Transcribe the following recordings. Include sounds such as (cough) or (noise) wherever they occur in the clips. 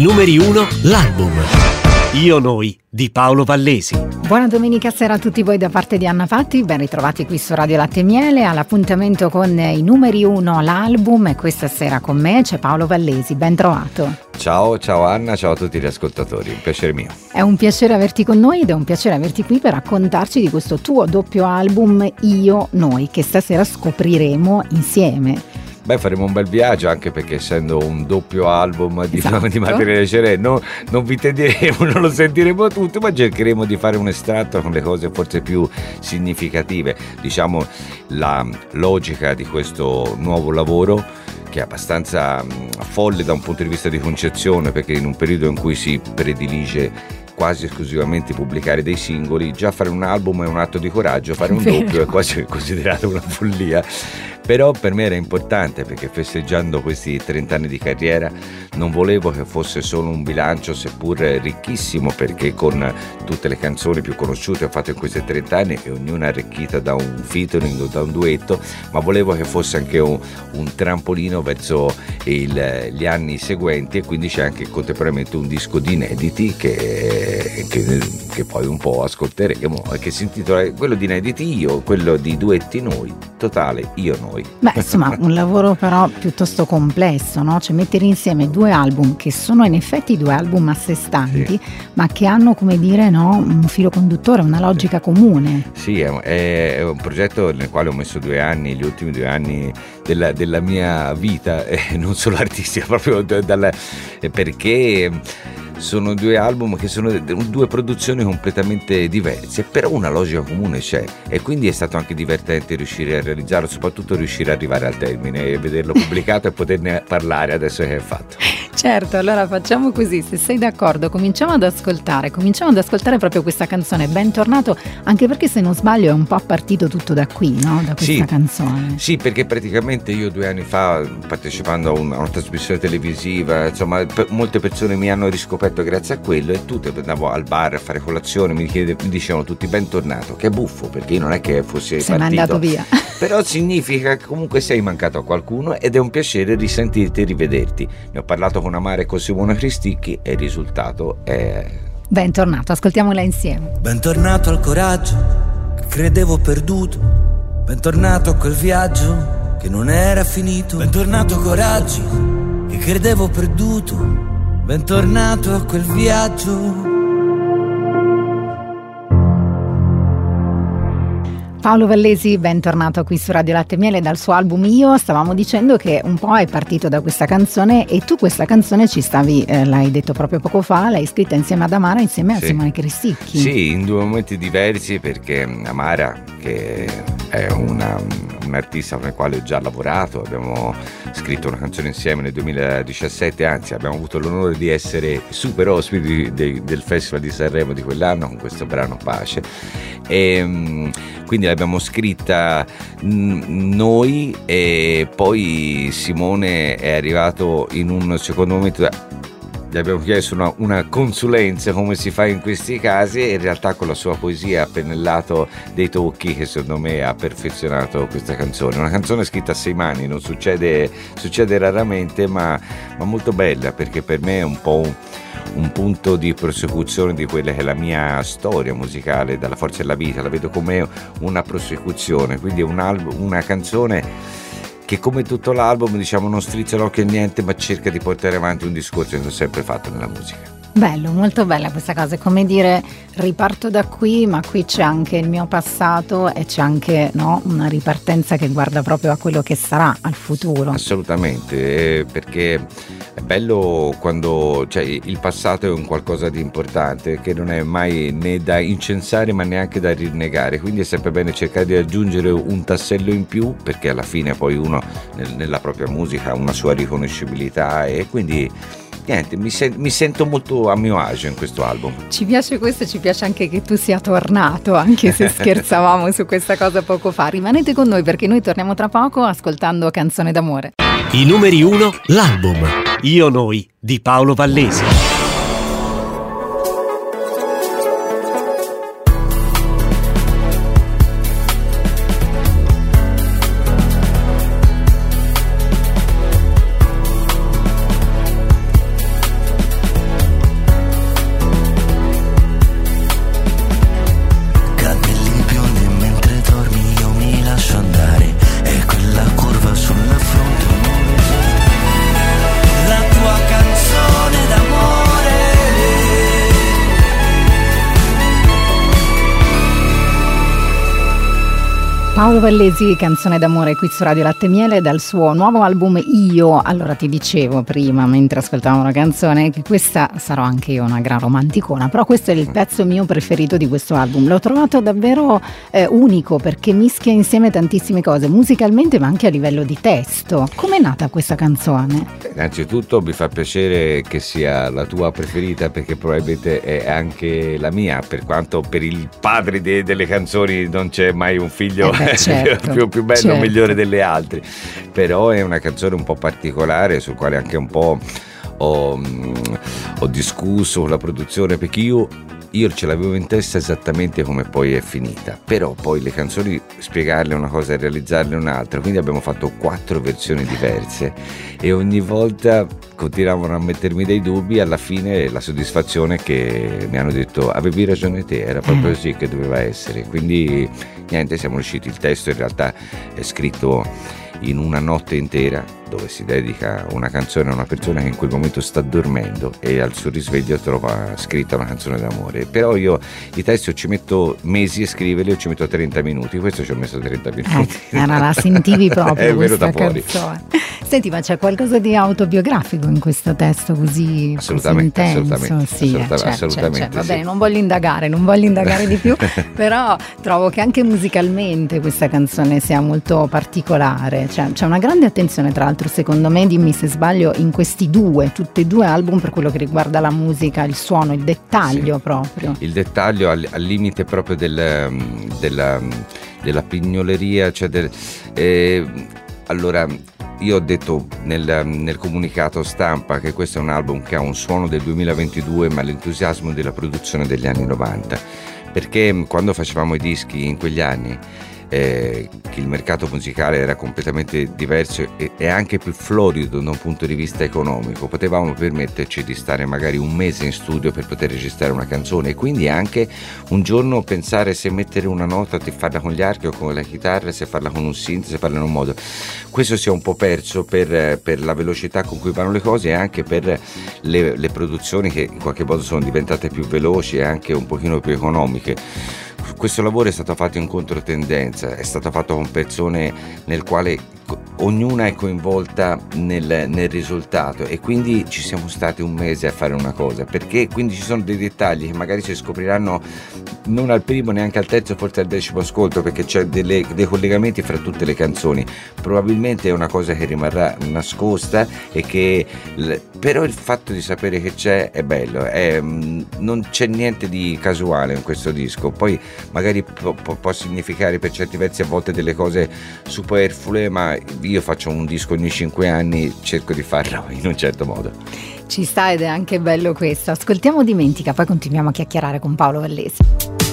I numeri 1, l'album. Io Noi di Paolo Vallesi. Buona domenica sera a tutti voi da parte di Anna Fatti, ben ritrovati qui su Radio Latte Miele all'appuntamento con i numeri 1, l'album e questa sera con me c'è Paolo Vallesi, ben trovato. Ciao, ciao Anna, ciao a tutti gli ascoltatori, un piacere mio. È un piacere averti con noi ed è un piacere averti qui per raccontarci di questo tuo doppio album Io Noi che stasera scopriremo insieme. Beh, faremo un bel viaggio anche perché essendo un doppio album di, Esatto. (laughs) di materia leggera no, non vi tenderemo, non lo sentiremo tutto, ma cercheremo di fare un estratto con le cose forse più significative. Diciamo la logica di questo nuovo lavoro che è abbastanza mh, folle da un punto di vista di concezione perché in un periodo in cui si predilige quasi esclusivamente pubblicare dei singoli, già fare un album è un atto di coraggio, fare un Vero. doppio è quasi considerato una follia. Però per me era importante perché festeggiando questi 30 anni di carriera non volevo che fosse solo un bilancio seppur ricchissimo perché con tutte le canzoni più conosciute ho fatto in questi 30 anni e ognuna arricchita da un featuring o da un duetto, ma volevo che fosse anche un, un trampolino verso il- gli anni seguenti e quindi c'è anche contemporaneamente un disco di inediti che, che- che poi un po' ascolteremo e che si intitola quello di inediti io, quello di duetti noi, totale io noi. Beh, insomma, (laughs) un lavoro però piuttosto complesso, no? Cioè mettere insieme due album che sono in effetti due album a sé stanti, ma che hanno, come dire, no, un filo conduttore, una logica comune. Sì, è, è- un progetto nel quale ho messo due anni, gli ultimi due anni della, della mia vita, (laughs) eh, non solo artistica, proprio da- dalla- eh, perché sono due album che sono due produzioni completamente diverse, però una logica comune c'è e quindi è stato anche divertente riuscire a realizzarlo, soprattutto riuscire ad arrivare al termine e vederlo pubblicato e poterne parlare adesso che è fatto. (laughs) Certo, allora facciamo così, se sei d'accordo, cominciamo ad ascoltare, cominciamo ad ascoltare proprio questa canzone, bentornato, anche perché se non sbaglio è un po' partito tutto da qui, no? Da questa Sì. canzone. Sì, perché praticamente io due anni fa, partecipando a una, a una trasmissione televisiva, insomma, pe- molte persone mi hanno riscoperto grazie a quello e tutte andavo al bar a fare colazione, mi, chiede- mi dicevano tutti bentornato, che è buffo, perché io non è che fossi Sei partito. mandato via. (laughs) Però significa che comunque sei mancato a qualcuno ed è un piacere risentirti e rivederti. Ne ho parlato con Amare e con Simona Cristicchi e il risultato è Bentornato, ascoltiamola insieme. Bentornato al coraggio che credevo perduto. Bentornato a quel viaggio che non era finito. Bentornato coraggio che credevo perduto. Bentornato a quel viaggio. Paolo Vallesi, bentornato qui su Radio Latte Miele dal suo album Io. Stavamo dicendo che un po' è partito da questa canzone e tu questa canzone ci stavi, eh, l'hai detto proprio poco fa, l'hai scritta insieme ad Amara, insieme a Sì. Simone Cristicchi. Sì, in due momenti diversi perché Amara, che è una- un artista con il quale ho già lavorato, abbiamo scritto una canzone insieme nel 2017, anzi abbiamo avuto l'onore di essere super ospiti dei- del Festival di Sanremo di quell'anno con questo brano Pace. E, mm, quindi l'abbiamo scritta noi e poi Simone è arrivato in un secondo momento gli abbiamo chiesto una, una consulenza come si fa in questi casi e in realtà con la sua poesia ha pennellato dei tocchi che secondo me ha perfezionato questa canzone. Una canzone scritta a sei mani, non succede, succede raramente ma, ma molto bella perché per me è un po' un, un punto di prosecuzione di quella che è la mia storia musicale, dalla forza della vita, la vedo come una prosecuzione, quindi un album, una canzone che come tutto l'album diciamo non strizza l'occhio a niente ma cerca di portare avanti un discorso che ho sempre fatto nella musica. Bello, molto bella questa cosa, è come dire riparto da qui, ma qui c'è anche il mio passato e c'è anche no, una ripartenza che guarda proprio a quello che sarà, al futuro. Assolutamente, perché è bello quando cioè, il passato è un qualcosa di importante che non è mai né da incensare ma neanche da rinnegare, quindi è sempre bene cercare di aggiungere un tassello in più perché alla fine poi uno nel- nella propria musica ha una sua riconoscibilità e quindi niente, mi, sen- mi sento molto a mio agio in questo album. Ci piace questo e ci piace anche che tu sia tornato, anche se (laughs) scherzavamo su questa cosa poco fa. Rimanete con noi perché noi torniamo tra poco ascoltando Canzone d'amore. I numeri 1, l'album. Io Noi di Paolo Vallesi. Vallesi, canzone d'amore qui su Radio Latte Miele dal suo nuovo album Io. Allora ti dicevo prima, mentre ascoltavo una canzone, che questa sarò anche io una gran romanticona, però questo è il pezzo mio preferito di questo album. L'ho trovato davvero eh, unico perché mischia insieme tantissime cose, musicalmente ma anche a livello di testo. Com'è nata questa canzone? Innanzitutto mi fa piacere che sia la tua preferita perché probabilmente è anche la mia, per quanto per il padre de- delle canzoni non c'è mai un figlio. Eh (laughs) certo, più, più, bello certo. migliore delle altre. Però è una canzone un po' particolare sul quale anche un po' ho, mm, ho discusso con la produzione perché io io ce l'avevo in testa esattamente come poi è finita, però poi le canzoni spiegarle una cosa e realizzarle un'altra, quindi abbiamo fatto quattro versioni diverse e ogni volta continuavano a mettermi dei dubbi, alla fine la soddisfazione che mi hanno detto avevi ragione te, era proprio mm. così che doveva essere, quindi niente, siamo riusciti, il testo in realtà è scritto in una notte intera dove si dedica una canzone a una persona che in quel momento sta dormendo e al suo risveglio trova scritta una canzone d'amore. Però io i testi ci metto mesi a scriverli, io ci metto 30 minuti, questo ci ho messo 30 minuti. (laughs) Eh, era la sentivi (laughs) proprio è questa canzone. Senti, ma c'è qualcosa di autobiografico in questo testo così, assolutamente, così intenso? Assolutamente, sì, c'è, assolutamente. C'è, c'è. Va bene, non voglio indagare, non voglio indagare di più, (laughs) però trovo che anche musicalmente questa canzone sia molto particolare, cioè, c'è una grande attenzione tra l'altro secondo me, dimmi se sbaglio, in questi due, tutti e due album per quello che riguarda la musica, il suono, il dettaglio sì. proprio. Il dettaglio al, al limite proprio del, della, della pignoleria, cioè del, eh, allora io ho detto nel, nel, comunicato stampa che questo è un album che ha un suono del 2022 ma l'entusiasmo della produzione degli anni 90 perché quando facevamo i dischi in quegli anni eh, che il mercato musicale era completamente diverso e, e, anche più florido da un punto di vista economico. Potevamo permetterci di stare magari un mese in studio per poter registrare una canzone e quindi anche un giorno pensare se mettere una nota, se farla con gli archi o con la chitarra, se farla con un synth, se farla in un modo. Questo si è un po' perso per, per la velocità con cui vanno le cose e anche per le, le produzioni che in qualche modo sono diventate più veloci e anche un pochino più economiche questo lavoro è stato fatto in controtendenza, è stato fatto con persone nel quale ognuna è coinvolta nel, nel, risultato e quindi ci siamo stati un mese a fare una cosa perché quindi ci sono dei dettagli che magari si scopriranno non al primo neanche al terzo forse al decimo ascolto perché c'è delle, dei collegamenti fra tutte le canzoni. Probabilmente è una cosa che rimarrà nascosta e che però il fatto di sapere che c'è è bello è, mm, non c'è niente di casuale in questo disco poi magari può, può significare per certi versi a volte delle cose superflue ma io faccio un disco ogni 5 anni, cerco di farlo (laughs) in un certo modo. Ci sta ed è anche bello questo. Ascoltiamo Dimentica, poi continuiamo a chiacchierare con Paolo Vallesi.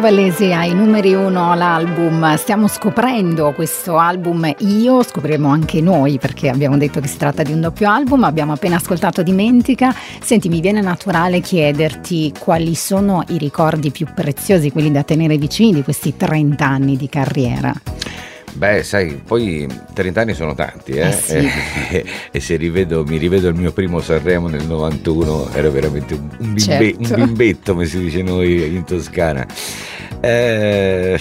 Paolo Vallesi ai numeri uno l'album, stiamo scoprendo questo album io, scopriremo anche noi perché abbiamo detto che si tratta di un doppio album, abbiamo appena ascoltato Dimentica, senti mi viene naturale chiederti quali sono i ricordi più preziosi, quelli da tenere vicini di questi 30 anni di carriera. Beh, sai, poi 30 anni sono tanti, eh? eh sì. e, (laughs) e, se rivedo, mi rivedo il mio primo Sanremo nel 91, ero veramente un, bimbe, certo. un bimbetto, come si dice noi in Toscana. Eh,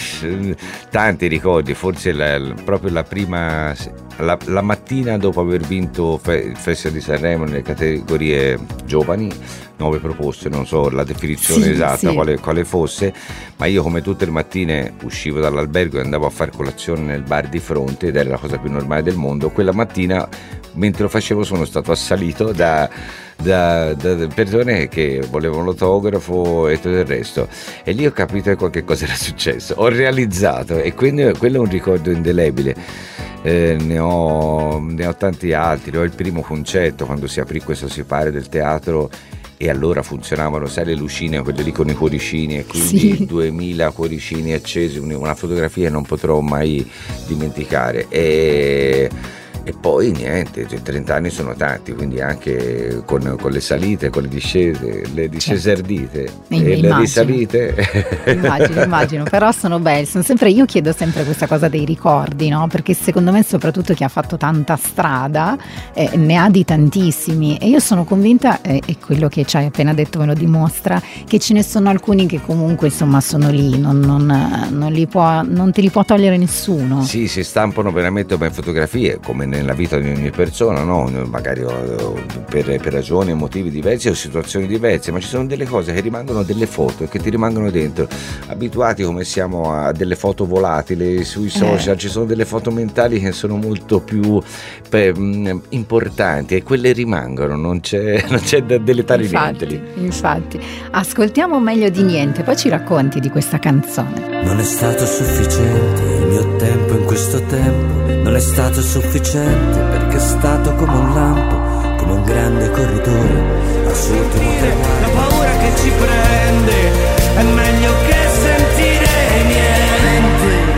tanti ricordi, forse la, proprio la prima, la, la, mattina dopo aver vinto il Festival di Sanremo nelle categorie giovani, nuove proposte, non so la definizione sì, esatta sì. Quale, quale, fosse, ma io come tutte le mattine uscivo dall'albergo e andavo a fare colazione nel bar di fronte ed era la cosa più normale del mondo, quella mattina mentre lo facevo sono stato assalito da, da, da persone che volevano l'autografo e tutto il resto e lì ho capito che qualche cosa era successo, ho realizzato e quindi quello è un ricordo indelebile. Eh, ne, ho, ne, ho, tanti altri. Ho il primo concerto quando si aprì questo sipario del teatro e allora funzionavano, sai le lucine, quelle lì con i cuoricini e quindi sì. 2000 cuoricini accesi, una fotografia che non potrò mai dimenticare. E e poi niente, cioè 30 anni sono tanti, quindi anche con, con le salite, con le discese, le discese certo. ardite e immagino. le risalite. Immagino, immagino, però sono belli, sono sempre, io chiedo sempre questa cosa dei ricordi, no? perché secondo me soprattutto chi ha fatto tanta strada eh, ne ha di tantissimi e io sono convinta, eh, e quello che ci hai appena detto me lo dimostra, che ce ne sono alcuni che comunque insomma sono lì, non, non, non, può, non te li può togliere nessuno. Sì, si stampano veramente come fotografie, come nella vita di ogni persona, no? magari per, per, ragioni e motivi diversi o situazioni diverse, ma ci sono delle cose che rimangono delle foto e che ti rimangono dentro. Abituati come siamo a delle foto volatili sui eh. social, eh. ci sono delle foto mentali che sono molto più per, mh, importanti e quelle rimangono, non c'è, (laughs) non c'è da deletare infatti, niente lì. Infatti, ascoltiamo meglio di niente, poi ci racconti di questa canzone. Non è stato sufficiente mio tempo in questo tempo non è stato sufficiente perché è stato come un lampo, come un grande corridore al suo ultimo traguardo. La paura che ci prende è meglio che sentire niente.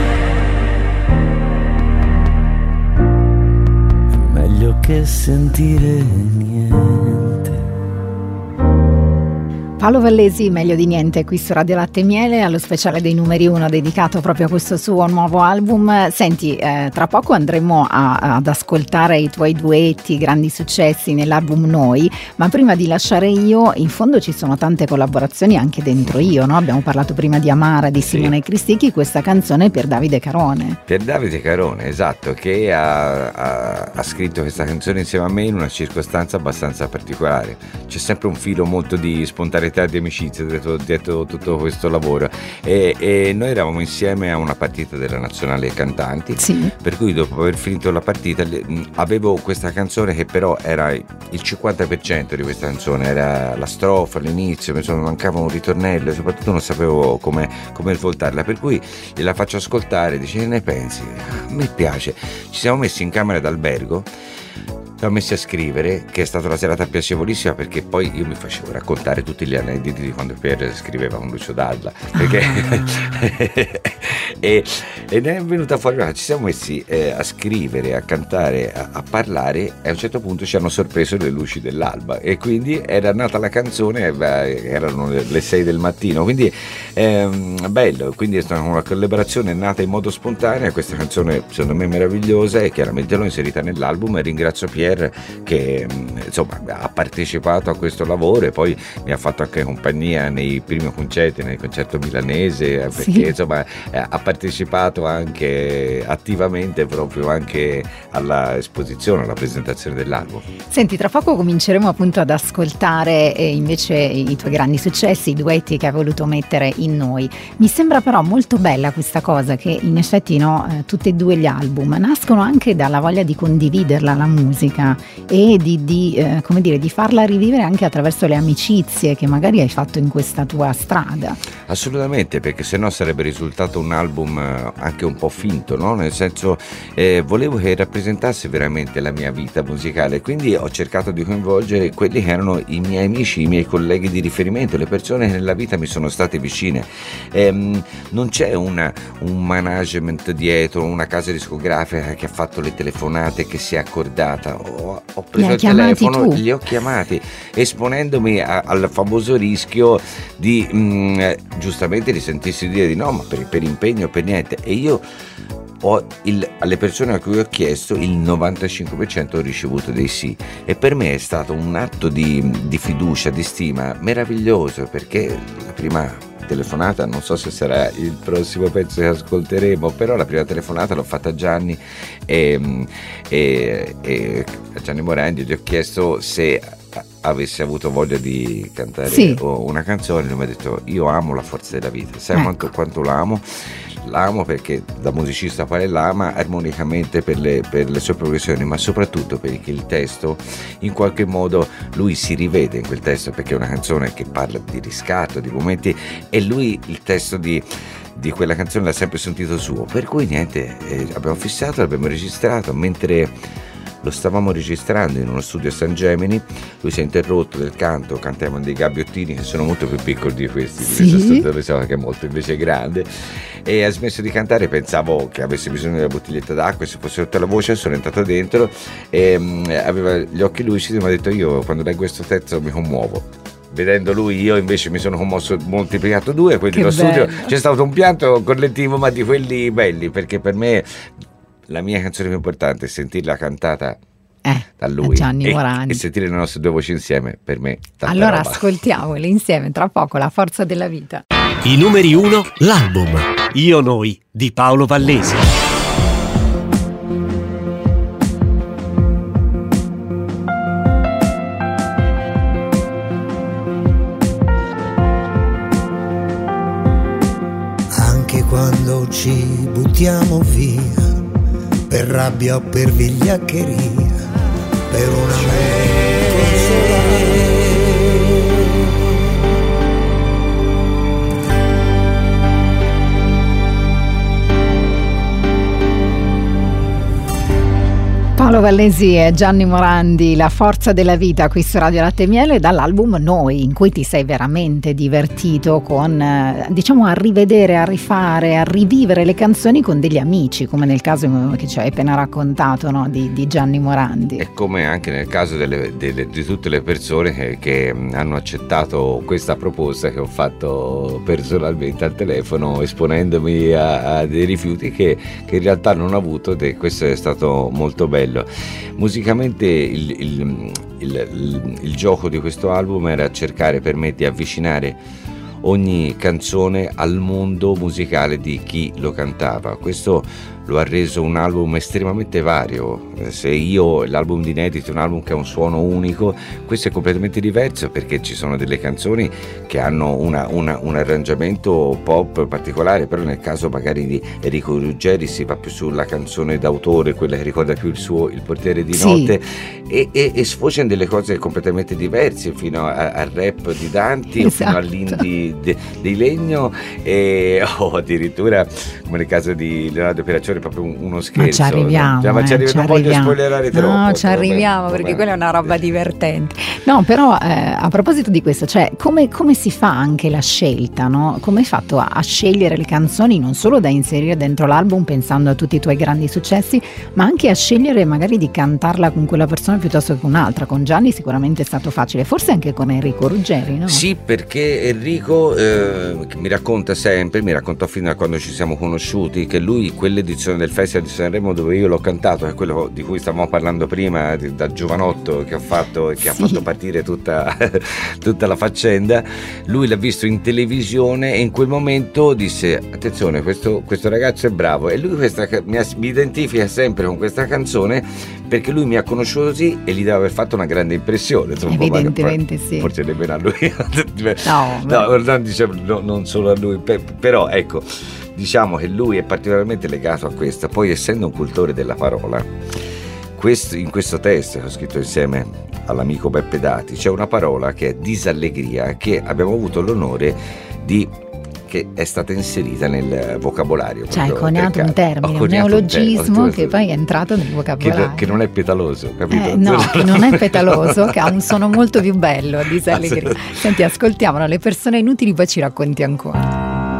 È meglio che sentire niente. Paolo Vallesi, meglio di niente, qui su Radio Latte e Miele, allo speciale dei numeri 1 dedicato proprio a questo suo nuovo album. Senti, eh, tra poco andremo a, ad ascoltare i tuoi duetti, grandi successi nell'album Noi, ma prima di lasciare io, in fondo ci sono tante collaborazioni anche dentro io, no? Abbiamo parlato prima di Amara, di Simone sì. Cristichi, questa canzone per Davide Carone. Per Davide Carone, esatto, che ha, ha, ha scritto questa canzone insieme a me in una circostanza abbastanza particolare. C'è sempre un filo molto di spontaneità solidarietà di amicizia dietro, dietro tutto questo lavoro e, e, noi eravamo insieme a una partita della nazionale cantanti sì. per cui dopo aver finito la partita avevo questa canzone che però era il 50% di questa canzone era la strofa all'inizio insomma mancava un ritornello e soprattutto non sapevo come, come svoltarla per cui gliela faccio ascoltare dice che ne pensi? a me piace ci siamo messi in camera d'albergo siamo messi a scrivere, che è stata una serata piacevolissima perché poi io mi facevo raccontare tutti gli aneddoti di quando Pier scriveva con Lucio Dalla. Perché ah. (laughs) e, ed è venuta fuori, ci siamo messi eh, a scrivere, a cantare, a, a, parlare e a un certo punto ci hanno sorpreso le luci dell'alba e quindi era nata la canzone, erano le 6 del mattino, quindi ehm, bello, quindi è stata una collaborazione nata in modo spontaneo, questa canzone secondo me è meravigliosa e chiaramente l'ho inserita nell'album e ringrazio Pier Pierre che mm, insomma, ha partecipato a questo lavoro e poi mi ha fatto anche compagnia nei primi concerti, nel concerto milanese, eh, perché sì. insomma, eh, ha partecipato anche attivamente proprio anche alla esposizione, alla presentazione dell'album. Senti, tra poco cominceremo appunto ad ascoltare eh, invece i tuoi grandi successi, i duetti che hai voluto mettere in noi. Mi sembra però molto bella questa cosa che in effetti no, eh, tutti e due gli album nascono anche dalla voglia di condividerla la musica musica e di, di, eh, dire, di, farla rivivere anche attraverso le amicizie che magari hai fatto in questa tua strada. Assolutamente, perché sennò sarebbe risultato un album eh, anche un po' finto, no? nel senso eh, volevo che rappresentasse veramente la mia vita musicale, quindi ho cercato di coinvolgere quelli che erano i miei amici, i miei colleghi di riferimento, le persone che nella vita mi sono state vicine. Ehm, non c'è una, un management dietro, una casa discografica che ha fatto le telefonate, che si è accordata ho, ho preso il telefono, tu. li ho chiamati esponendomi a, al famoso rischio di mh, mm, giustamente di sentirsi dire di no, ma per, per impegno, per niente. E io ho il, alle persone a cui ho chiesto il 95% ho ricevuto dei sì e per me è stato un atto di, di fiducia, di stima meraviglioso perché la prima telefonata, non so se sarà il prossimo pezzo che ascolteremo, però la prima telefonata l'ho fatta a Gianni e, e, e a Gianni Morandi gli ho chiesto se avesse avuto voglia di cantare sì. una canzone, lui mi ha detto io amo la forza della vita, sai ecco. quanto, quanto l'amo? L'amo perché da musicista quale l'ama armonicamente per le, per le, sue progressioni ma soprattutto perché il testo in qualche modo lui si rivede in quel testo perché è una canzone che parla di riscatto di momenti e lui il testo di di quella canzone l'ha sempre sentito suo. Per cui niente eh, abbiamo fissato l'abbiamo registrato mentre lo stavamo registrando in uno studio a San Gemini, lui si è interrotto del canto, cantiamo dei gabbiottini che sono molto più piccoli di questi, sì? questo studio pensavo che è molto invece grande, e ha smesso di cantare, pensavo che avesse bisogno una bottiglietta d'acqua e se fosse tutta la voce sono entrato dentro e um, aveva gli occhi lucidi mi ha detto io quando leggo questo testo mi commuovo. Vedendo lui io invece mi sono commosso moltiplicato due quelli dello studio c'è stato un pianto collettivo ma di quelli belli perché per me la mia canzone più importante è sentirla cantata eh, da lui Gianni e, Morandi. e sentire le nostre due voci insieme per me allora roba. ascoltiamole insieme tra poco la forza della vita i numeri uno l'album Io Noi di Paolo Vallesi ci buttiamo via per rabbia o per vigliaccheria, per una mente Paolo Vallesi e Gianni Morandi, La forza della vita qui su Radio Latte Miele dall'album Noi, in cui ti sei veramente divertito con, eh, diciamo, a rivedere, a rifare, a rivivere le canzoni con degli amici, come nel caso che ci hai appena raccontato no? di, di, Gianni Morandi. E come anche nel caso delle, delle, di tutte le persone che, che, hanno accettato questa proposta che ho fatto personalmente al telefono, esponendomi a, a dei rifiuti che, che in realtà non ho avuto ed questo è stato molto bello bello. Musicalmente il, il, il, il gioco di questo album era cercare per me di avvicinare ogni canzone al mondo musicale di chi lo cantava. Questo lo ha reso un album estremamente vario. Se io l'album di inedito è un album che ha un suono unico, questo è completamente diverso perché ci sono delle canzoni che hanno una, una, un arrangiamento pop particolare, però nel caso magari di Enrico Ruggeri si va più sulla canzone d'autore, quella che ricorda più il suo Il portiere di notte, sì. e, e, e sfociano delle cose completamente diverse, fino al rap di Danti esatto. fino all'indie di, di Legno, e, (laughs) o addirittura come nel caso di Leonardo Piraccioni proprio uno scherzo. Ma ci arriviamo. Cioè, ma ci eh, arriviamo. non voglio spoilerare troppo. No, ci arriviamo perché vabbè. quella è una roba divertente. No, però eh, a proposito di questo, cioè come, come, si fa anche la scelta, no? Come hai fatto a, a, scegliere le canzoni non solo da inserire dentro l'album pensando a tutti i tuoi grandi successi, ma anche a scegliere magari di cantarla con quella persona piuttosto che con un'altra. Con Gianni sicuramente è stato facile, forse anche con Enrico Ruggeri, no? Sì, perché Enrico eh, mi racconta sempre, mi raccontò fino a quando ci siamo conosciuti, che lui quell'edizione edizione del Festival di Sanremo dove io l'ho cantato, che è quello di cui stavamo parlando prima, da giovanotto che ho fatto e che sì. ha fatto partire tutta, (laughs) tutta, la faccenda, lui l'ha visto in televisione e in quel momento disse attenzione questo, questo ragazzo è bravo e lui questa, mi, mi, identifica sempre con questa canzone perché lui mi ha conosciuto così e gli deve aver fatto una grande impressione. Insomma, Evidentemente poi, sì. Forse nemmeno a lui. (laughs) no, no, non, diciamo, no, non solo a lui, però ecco diciamo che lui è particolarmente legato a questo, poi essendo un cultore della parola, questo, in questo testo che ho scritto insieme all'amico Beppe Dati c'è una parola che è disallegria che abbiamo avuto l'onore di che è stata inserita nel vocabolario. Cioè, hai (laughs) coniato un termine, un neologismo che poi è entrato nel vocabolario. Che, che non è petaloso, capito? Eh, no, (laughs) che non è petaloso, che ha un suono molto più bello, disallegria. (laughs) Senti, ascoltiamolo, le persone inutili poi ci racconti ancora.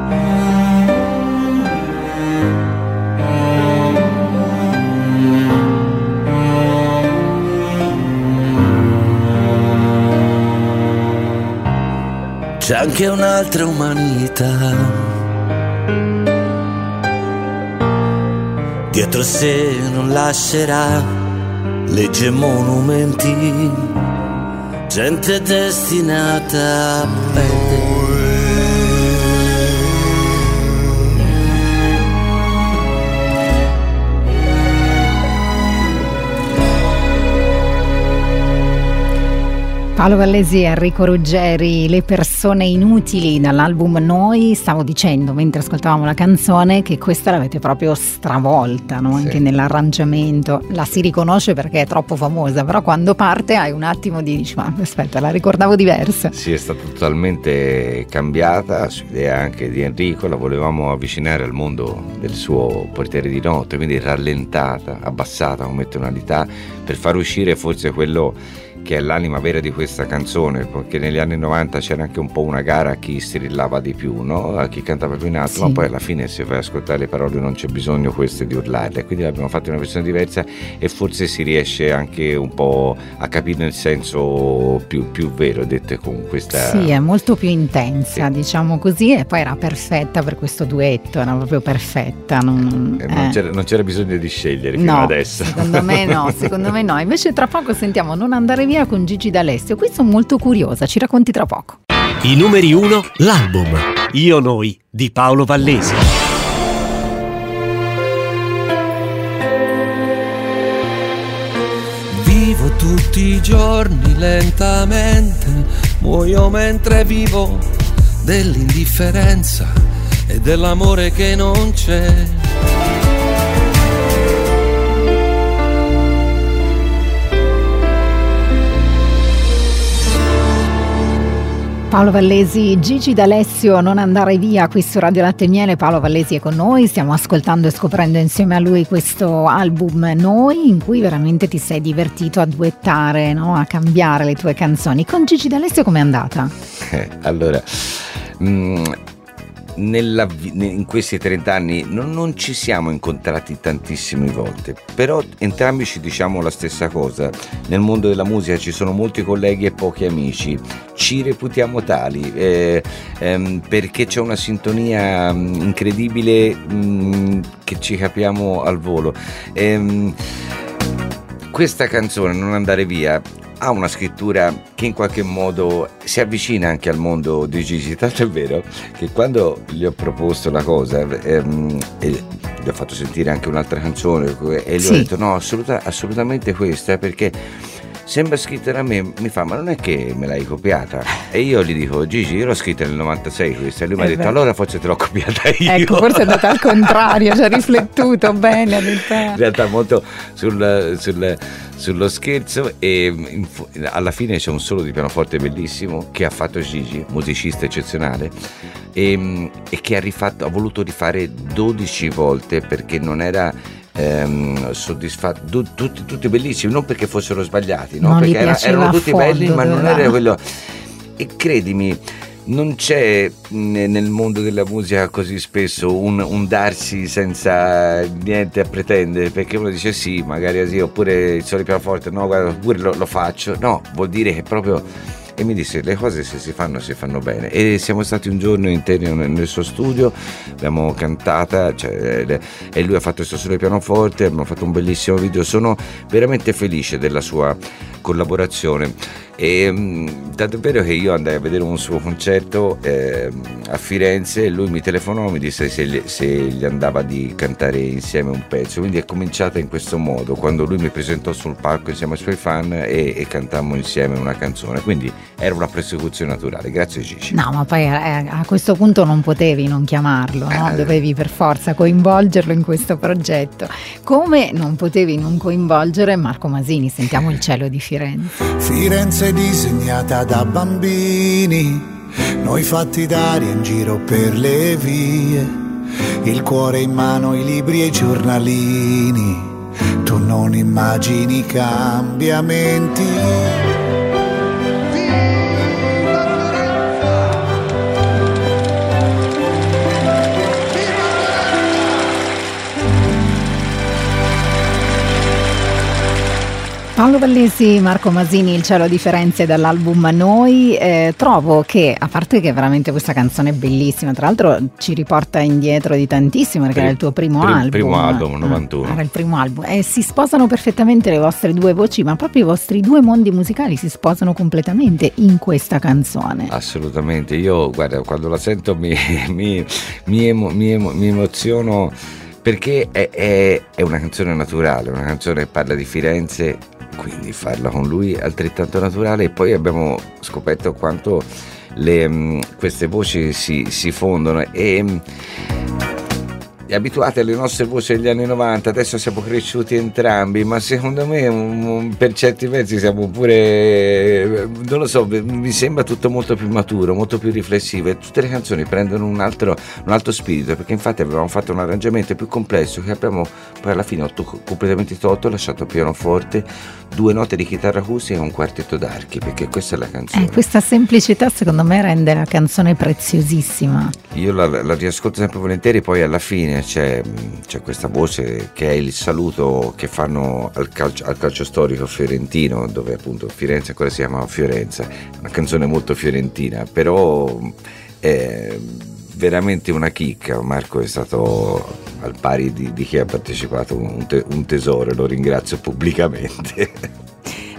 C'è anche un'altra umanità. Dietro sé non lascerà legge monumenti, gente destinata a perdere. Paolo Vallesi e Enrico Ruggeri, Le persone inutili dall'album Noi, stavo dicendo mentre ascoltavamo la canzone che questa l'avete proprio stravolta, no? anche sì. nell'arrangiamento, la si riconosce perché è troppo famosa, però quando parte hai un attimo di dici ma aspetta la ricordavo diversa. Sì, è stata totalmente cambiata, su idea anche di Enrico, la volevamo avvicinare al mondo del suo portiere di notte, quindi rallentata, abbassata come tonalità per far uscire forse quello che è l'anima vera di questa canzone, perché negli anni 90 c'era anche un po' una gara a chi strillava di più, no? a chi cantava più in alto, sì. ma poi alla fine se vai a ascoltare le parole non c'è bisogno queste di urlarle, quindi abbiamo fatto una versione diversa e forse si riesce anche un po' a capire il senso più, più vero, dette con questa... Sì, è molto più intensa, sì. diciamo così, e poi era perfetta per questo duetto, era proprio perfetta. Non, eh, non, c'era, non c'era, bisogno di scegliere fino no, adesso. Secondo me no, secondo me no. Invece tra poco sentiamo Non andare via con Gigi D'Alessio. Qui sono molto curiosa, ci racconti tra poco. I numeri 1, l'album Io Noi di Paolo Vallesi. Vivo tutti i giorni lentamente, muoio mentre vivo dell'indifferenza e dell'amore che non c'è Paolo Vallesi, Gigi D'Alessio, non andare via qui su Radio Latte Miele. Paolo Vallesi è con noi, stiamo ascoltando e scoprendo insieme a lui questo album Noi, in cui veramente ti sei divertito a duettare, no? a cambiare le tue canzoni. Con Gigi D'Alessio com'è andata? Eh, allora, mh, mm, nella, in questi 30 anni non, non, ci siamo incontrati tantissime volte, però entrambi ci diciamo la stessa cosa. Nel mondo della musica ci sono molti colleghi e pochi amici, ci reputiamo tali eh, ehm, perché c'è una sintonia mh, mm, incredibile mh, mm, che ci capiamo al volo. Ehm, questa canzone, Non andare via, ha una scrittura che in qualche modo si avvicina anche al mondo di Gigi, tanto è vero che quando gli ho proposto la cosa ehm, gli ho fatto sentire anche un'altra canzone e gli sì. ho detto no, assoluta, assolutamente questa perché sembra scritta da me, mi fa ma non è che me l'hai copiata? E io gli dico Gigi io l'ho scritta nel 96 questa e lui mi ha detto allora forse te l'ho copiata io. Ecco, forse è andata al (laughs) contrario, ci ha riflettuto bene. In realtà molto sul, sul sullo scherzo e alla fine c'è un solo di pianoforte bellissimo che ha fatto Gigi, musicista eccezionale e, e che ha, rifatto, ha voluto rifare 12 volte perché non era ehm, soddisfatto, tu, tutti, tutti, bellissimi, non perché fossero sbagliati, no? perché era, erano tutti belli ma non era quello... E credimi, non c'è nel mondo della musica così spesso un, un, darsi senza niente a pretendere perché uno dice sì magari sì oppure il solo pianoforte no guarda oppure lo, lo faccio. No vuol dire che proprio e mi disse le cose se si fanno si fanno bene. E siamo stati un giorno intero nel suo studio abbiamo cantata cioè, e lui ha fatto questo solo pianoforte abbiamo fatto un bellissimo video. Sono veramente felice della sua collaborazione e mm, tanto è vero che io andai a vedere un suo concerto eh, a Firenze e lui mi telefonò e mi disse se, se, gli andava di cantare insieme un pezzo. Quindi è cominciata in questo modo, quando lui mi presentò sul palco insieme ai suoi fan e, e cantammo insieme una canzone. Quindi era una persecuzione naturale. Grazie Gigi. No, ma poi eh, a questo punto non potevi non chiamarlo, no? Eh. dovevi per forza coinvolgerlo in questo progetto. Come non potevi non coinvolgere Marco Masini? Sentiamo il cielo di Firenze. Firenze disegnata da bambini, noi fatti d'aria in giro per le vie, il cuore in mano, i libri e i giornalini, tu non immagini cambiamenti Paolo Vallesi, Marco Masini, Il cielo di Firenze dall'album Noi. Eh, trovo che, a parte che veramente questa canzone è bellissima, tra l'altro ci riporta indietro di tantissimo perché era il tuo primo prim, album. Primo album, 91. Ah, era il primo album. E si sposano perfettamente le vostre due voci, ma proprio i vostri due mondi musicali si sposano completamente in questa canzone. Assolutamente. Io, guarda, quando la sento mi, (laughs) mi, mi, emo, mi, emo, mi emoziono perché è, è, è, una canzone naturale, una canzone che parla di Firenze quindi farla con lui è altrettanto naturale. E poi abbiamo scoperto quanto le, queste voci si, si fondono. E abituati alle nostre voci degli anni 90, adesso siamo cresciuti entrambi, ma secondo me un, un, per certi versi siamo pure, non lo so, mi sembra tutto molto più maturo, molto più riflessivo e tutte le canzoni prendono un altro, un altro spirito, perché infatti avevamo fatto un arrangiamento più complesso che abbiamo poi alla fine completamente tolto, lasciato pianoforte, due note di chitarra acustica e un quartetto d'archi, perché questa è la canzone. Eh, questa semplicità secondo me rende la canzone preziosissima. Io la, la riascolto sempre volentieri, poi alla fine c'è, c'è, questa voce che è il saluto che fanno al calcio, al calcio, storico fiorentino, dove appunto Firenze ancora si chiama Fiorenza, una canzone molto fiorentina, però è veramente una chicca. Marco è stato al pari di, di chi ha partecipato un, te, un tesoro, lo ringrazio pubblicamente. (laughs)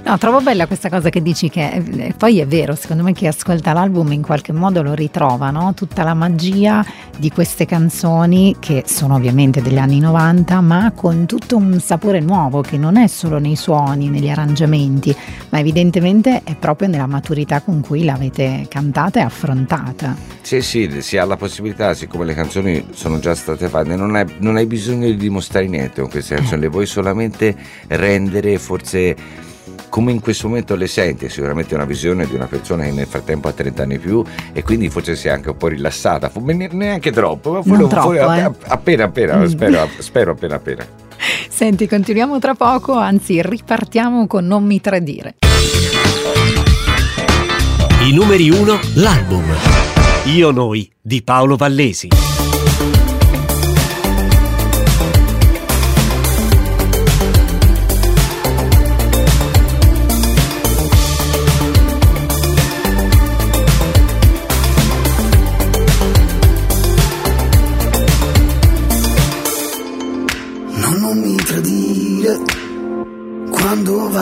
No, trovo bella questa cosa che dici che eh, poi è vero, secondo me chi ascolta l'album in qualche modo lo ritrova, no? Tutta la magia di queste canzoni che sono ovviamente degli anni 90, ma con tutto un sapore nuovo che non è solo nei suoni, negli arrangiamenti, ma evidentemente è proprio nella maturità con cui l'avete cantata e affrontata. Sì, sì, si ha la possibilità, siccome le canzoni sono già state fatte, non hai, non hai bisogno di dimostrare niente con queste canzoni, eh. le vuoi solamente rendere forse come in questo momento le senti, è sicuramente una visione di una persona che nel frattempo ha 30 anni più e quindi forse si è anche un po' rilassata, neanche troppo, ma fuori, troppo, fuori, eh. appena appena, mm. spero, spero appena appena. (laughs) Senti, continuiamo tra poco, anzi ripartiamo con Non mi tradire. I numeri 1, l'album. Io noi di Paolo Vallesi.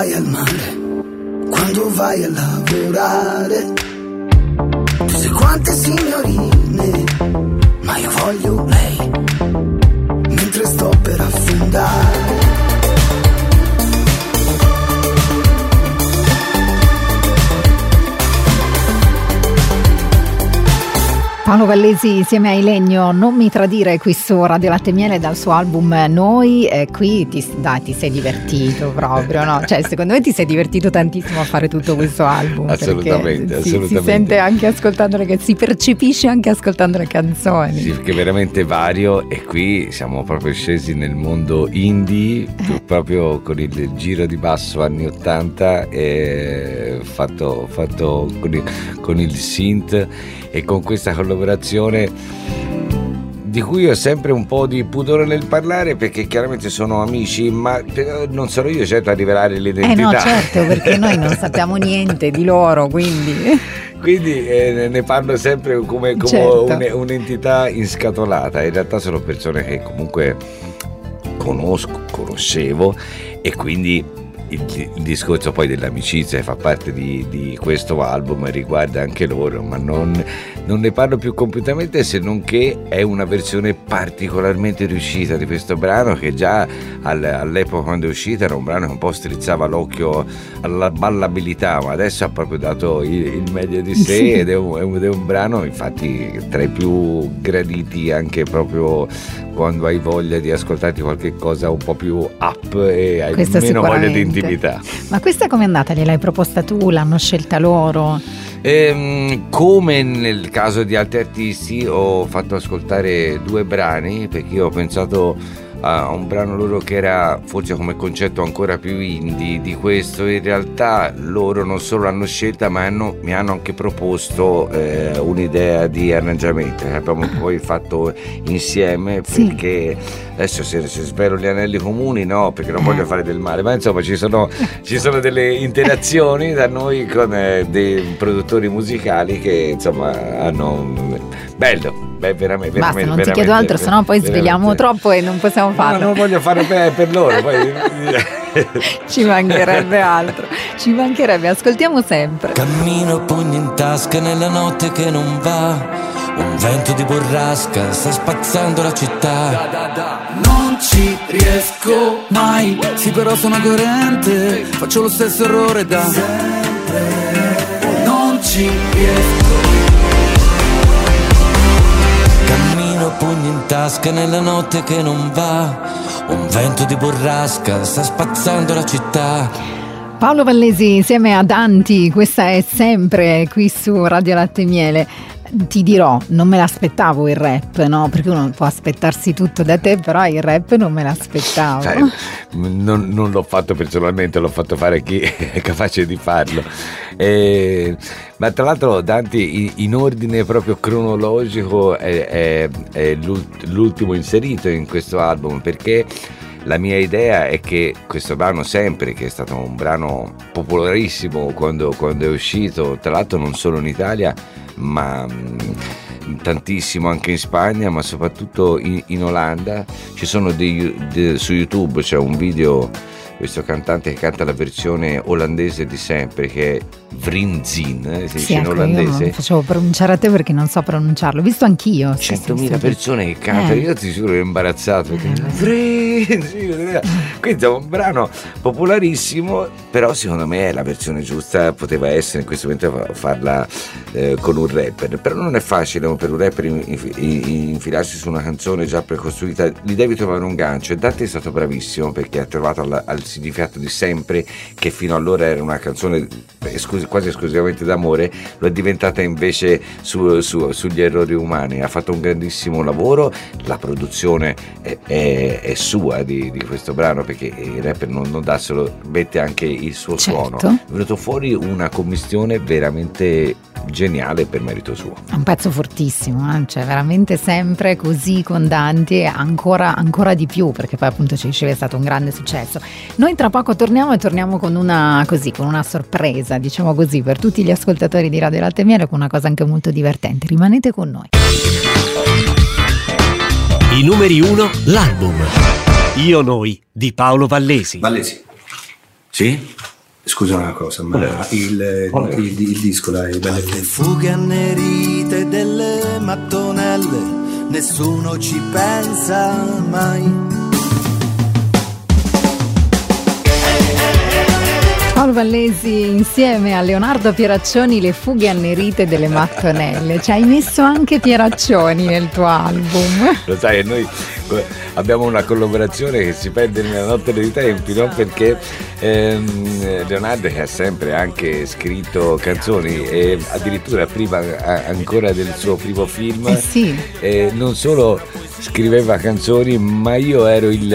Vai al mare, quando vai a lavorare. Tu sai quante signorine, ma io voglio lei, mentre sto per affondare. Paolo Vallesi insieme a Ilegno, non mi tradire qui su Radio Latte Miele dal suo album Noi, e qui ti, dai, ti sei divertito proprio, no? Cioè secondo me ti sei divertito tantissimo a fare tutto questo album. Assolutamente, assolutamente. Si, si sente anche ascoltando le canzoni, si percepisce anche ascoltando le canzoni. Sì, perché è veramente vario e qui siamo proprio scesi nel mondo indie, eh. proprio con il giro di basso anni 80 e fatto, fatto con, il, con il synth e con questa collaborazione di cui ho sempre un po' di pudore nel parlare perché chiaramente sono amici, ma non sono io certo a rivelare l'identità. Eh no, certo, perché noi non (laughs) sappiamo niente di loro, quindi... Quindi eh, ne parlo sempre come, come certo. un, un'entità inscatolata, in realtà sono persone che comunque conosco, conoscevo e quindi il, il, discorso poi dell'amicizia fa parte di, di, questo album riguarda anche loro, ma non, non, ne parlo più completamente se non che è una versione particolarmente riuscita di questo brano che già all'epoca quando è uscita era un brano che un po' strizzava l'occhio alla ballabilità, ma adesso ha proprio dato il, meglio di sé (laughs) sì. ed è un, ed è un brano infatti tra i più graditi anche proprio quando hai voglia di ascoltarti qualche cosa un po' più up e hai Questo meno voglia di intimità. Ma questa come è andata? Gliel'hai proposta tu? L'hanno scelta loro? Ehm, come nel caso di altri artisti ho fatto ascoltare due brani perché io ho pensato a un brano loro che era forse come concetto ancora più indie di questo in realtà loro non solo l'hanno scelta ma hanno, mi hanno anche proposto eh, un'idea di arrangiamento. Che abbiamo poi fatto insieme perché sì. adesso se, se, svelo gli anelli comuni no perché non voglio fare del male ma insomma ci sono, ci sono delle interazioni da noi con eh, dei produttori musicali che insomma hanno bello Beh, veramente, Basta, veramente, non ti chiedo altro, sennò poi sveliamo troppo e non possiamo farlo. No, non voglio fare per, per loro. Poi... (laughs) Ci mancherebbe (laughs) altro, ci mancherebbe, ascoltiamo sempre. Cammino pugni in tasca nella notte che non va. Un vento di borrasca sta spazzando la città. Non ci riesco mai Sì però sono coerente Faccio lo stesso errore da sempre Non ci riesco Cammino pugni in tasca nella notte che non va Un vento di burrasca sta spazzando la città. Paolo Vallesi insieme a Danti, questa è sempre qui su Radio Latte Miele ti dirò, non me l'aspettavo il rap, no? Perché uno può aspettarsi tutto da te, però il rap non me l'aspettavo. Sai, non, non, l'ho fatto personalmente, l'ho fatto fare chi è capace di farlo. E, ma tra l'altro Danti in, ordine proprio cronologico è, è, è l'ultimo inserito in questo album perché la mia idea è che questo brano sempre, che è stato un brano popolarissimo quando, quando è uscito, tra l'altro non solo in Italia, ma mm, tantissimo anche in Spagna, ma soprattutto in, in Olanda, ci sono dei, de, su YouTube c'è un video questo cantante che canta la versione olandese di sempre che è Vrinzin, eh, si sì, dice in ecco, olandese. Io facevo pronunciare a te perché non so pronunciarlo, visto anch'io. 100.000 sì, sì, persone che cantano, eh. io ti giuro ero imbarazzato. Eh. (laughs) Quindi è un brano popolarissimo, però secondo me la versione giusta poteva essere in questo momento farla eh, con un rapper. Però non è facile per un rapper infilarsi su una canzone già precostruita, gli devi trovare un gancio e Dante è stato bravissimo perché ha trovato al, al significato di sempre, che fino allora era una canzone esclus- quasi esclusivamente d'amore, lo è diventata invece su, su, sugli errori umani. Ha fatto un grandissimo lavoro, la produzione è, è, è sua di, di, questo brano perché il rapper non, non dà solo, mette anche il suo certo. suono. È venuto fuori una commissione veramente geniale per merito suo. Un pezzo fortissimo, eh? cioè veramente sempre così con Dante, ancora, ancora di più, perché poi appunto ci dicevi è stato un grande successo. Noi tra poco torniamo e torniamo con una, così, con una sorpresa, diciamo così, per tutti gli ascoltatori di Radio Latte Miele, con una cosa anche molto divertente. Rimanete con noi. I numeri 1, l'album. Io noi di Paolo Vallesi. Vallesi. Sì? Scusa una cosa, ma il, il, il, il disco dai, belle Le fughe annerite delle mattonelle, nessuno ci pensa mai. Paolo Vallesi insieme a Leonardo Pieraccioni le fughe annerite delle mattonelle. Ci hai messo anche Pieraccioni nel tuo album. Lo sai, noi abbiamo una collaborazione che si perde nella notte dei tempi, no? perché ehm, Leonardo che ha sempre anche scritto canzoni e addirittura prima ancora del suo primo film, eh sì. eh, non solo scriveva canzoni, ma io ero il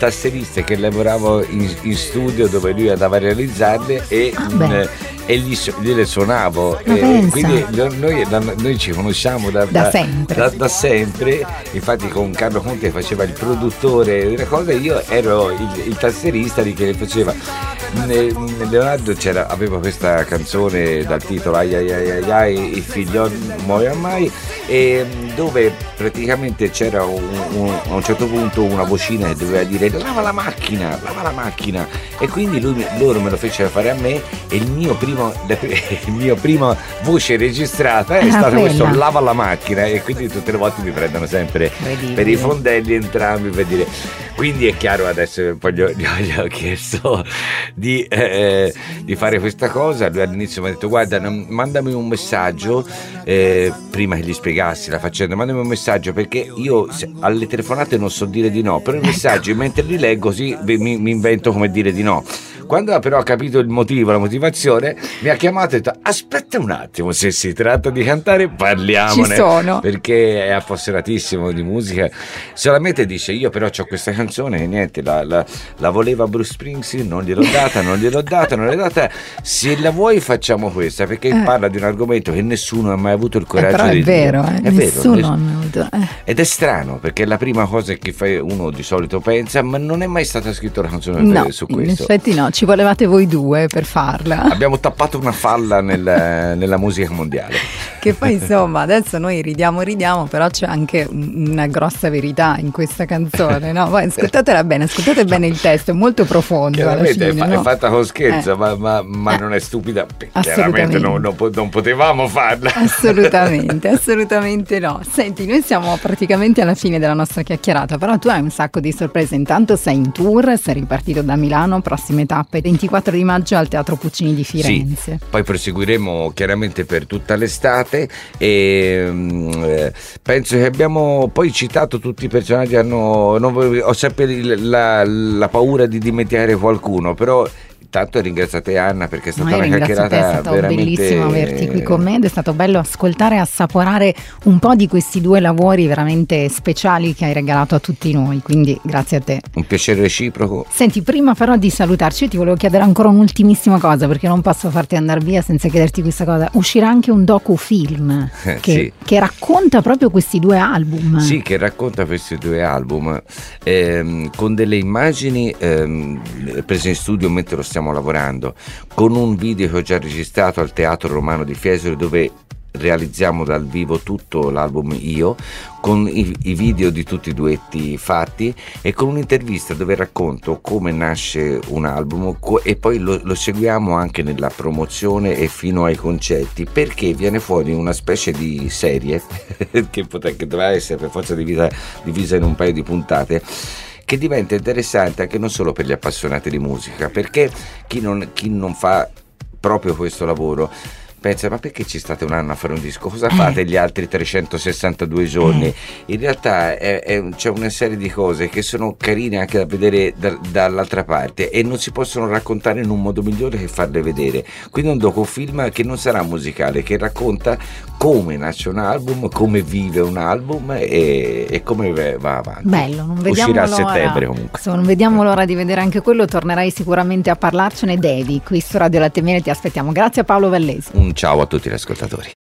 tasseriste che lavoravo in, in, studio dove lui andava a realizzarle e, ah, mm, e gli, gliele suonavo. Eh, quindi noi, noi, ci conosciamo da, da, da, sempre. da, sempre. Infatti con Carlo Conte faceva il produttore delle cose, io ero il, il tasserista di che le faceva. Leonardo aveva questa canzone dal titolo Ai ai ai ai, ai il figlio muoiono mai e dove praticamente c'era un, un, a un certo punto una vocina che doveva dire lava la macchina, lava la macchina e quindi lui, loro me lo fecero fare a me e il mio primo, (laughs) il mio prima voce registrata è ah, stato quella. questo lava la macchina e quindi tutte le volte mi prendono sempre per i fondelli entrambi per dire quindi è chiaro adesso poi gli ho, gli ho chiesto di, eh, di, fare questa cosa lui all'inizio mi ha detto guarda mandami un messaggio eh, prima che gli spiegassi la faccenda mandami un messaggio perché io alle telefonate non so dire di no però i messaggi mentre li leggo così mi, mi invento come dire di no quando però ha capito il motivo, la motivazione, mi ha chiamato e ha detto aspetta un attimo, se si tratta di cantare parliamone. Ci sono. Perché è appassionatissimo di musica. Solamente dice io però ho questa canzone e niente, la, la, la, voleva Bruce Springsteen, non gliel'ho data, non gliel'ho data, non gliel'ho data. Se la vuoi facciamo questa, perché eh. parla di un argomento che nessuno ha mai avuto il coraggio eh, di dire. Vero, eh, è nessuno vero, ha avuto. Eh. Ed è strano, perché è la prima cosa che uno di solito pensa, ma non è mai stata scritta una canzone no, su questo. In effetti no, ci volevate voi due per farla. Abbiamo tappato una falla nel, nella musica mondiale. Che poi insomma adesso noi ridiamo ridiamo però c'è anche una grossa verità in questa canzone no? Poi ascoltatela bene ascoltate bene il testo è molto profondo chiaramente fine, è, fa- no? è, fatta con scherzo eh. ma, ma, ma eh. non è stupida chiaramente non, non, non, potevamo farla assolutamente assolutamente no senti noi siamo praticamente alla fine della nostra chiacchierata però tu hai un sacco di sorprese intanto sei in tour sei ripartito da Milano prossime tappe 24 di maggio al Teatro Puccini di Firenze sì, poi proseguiremo chiaramente per tutta l'estate e um, penso che abbiamo poi citato tutti i personaggi hanno non, ho sempre la, la paura di dimenticare qualcuno però Intanto ringraziate Anna perché è stata una chiacchierata te, è stato veramente... bellissimo averti qui con me ed è stato bello ascoltare e assaporare un po' di questi due lavori veramente speciali che hai regalato a tutti noi, quindi grazie a te. Un piacere reciproco. Senti, prima però di salutarci ti volevo chiedere ancora un'ultimissima cosa perché non posso farti andare via senza chiederti questa cosa. Uscirà anche un docufilm (laughs) che, sì. che racconta proprio questi due album. Sì, che racconta questi due album ehm, con delle immagini ehm, prese in studio mentre lo stiamo stiamo lavorando, con un video che ho già registrato al Teatro Romano di Fiesole dove realizziamo dal vivo tutto l'album Io, con i, i, video di tutti i duetti fatti e con un'intervista dove racconto come nasce un album e poi lo, lo seguiamo anche nella promozione e fino ai concerti perché viene fuori una specie di serie (laughs) che, potrà, che dovrà essere per forza divisa, divisa in un paio di puntate che diventa interessante anche non solo per gli appassionati di musica, perché chi non, chi non fa proprio questo lavoro pensa ma perché ci state un anno a fare un disco? Cosa fate gli altri 362 giorni? In realtà è, è, c'è una serie di cose che sono carine anche da vedere da, dall'altra parte e non si possono raccontare in un modo migliore che farle vedere. Quindi un docufilm che non sarà musicale che racconta come nasce un album come vive un album e, e come va avanti. Bello non vediamo uscirà a settembre comunque. Insomma, non vediamo l'ora di vedere anche quello tornerai sicuramente a parlarcene devi qui su Radio Latte Miele ti aspettiamo. Grazie a Paolo Vallesi. Un ciao a tutti gli ascoltatori.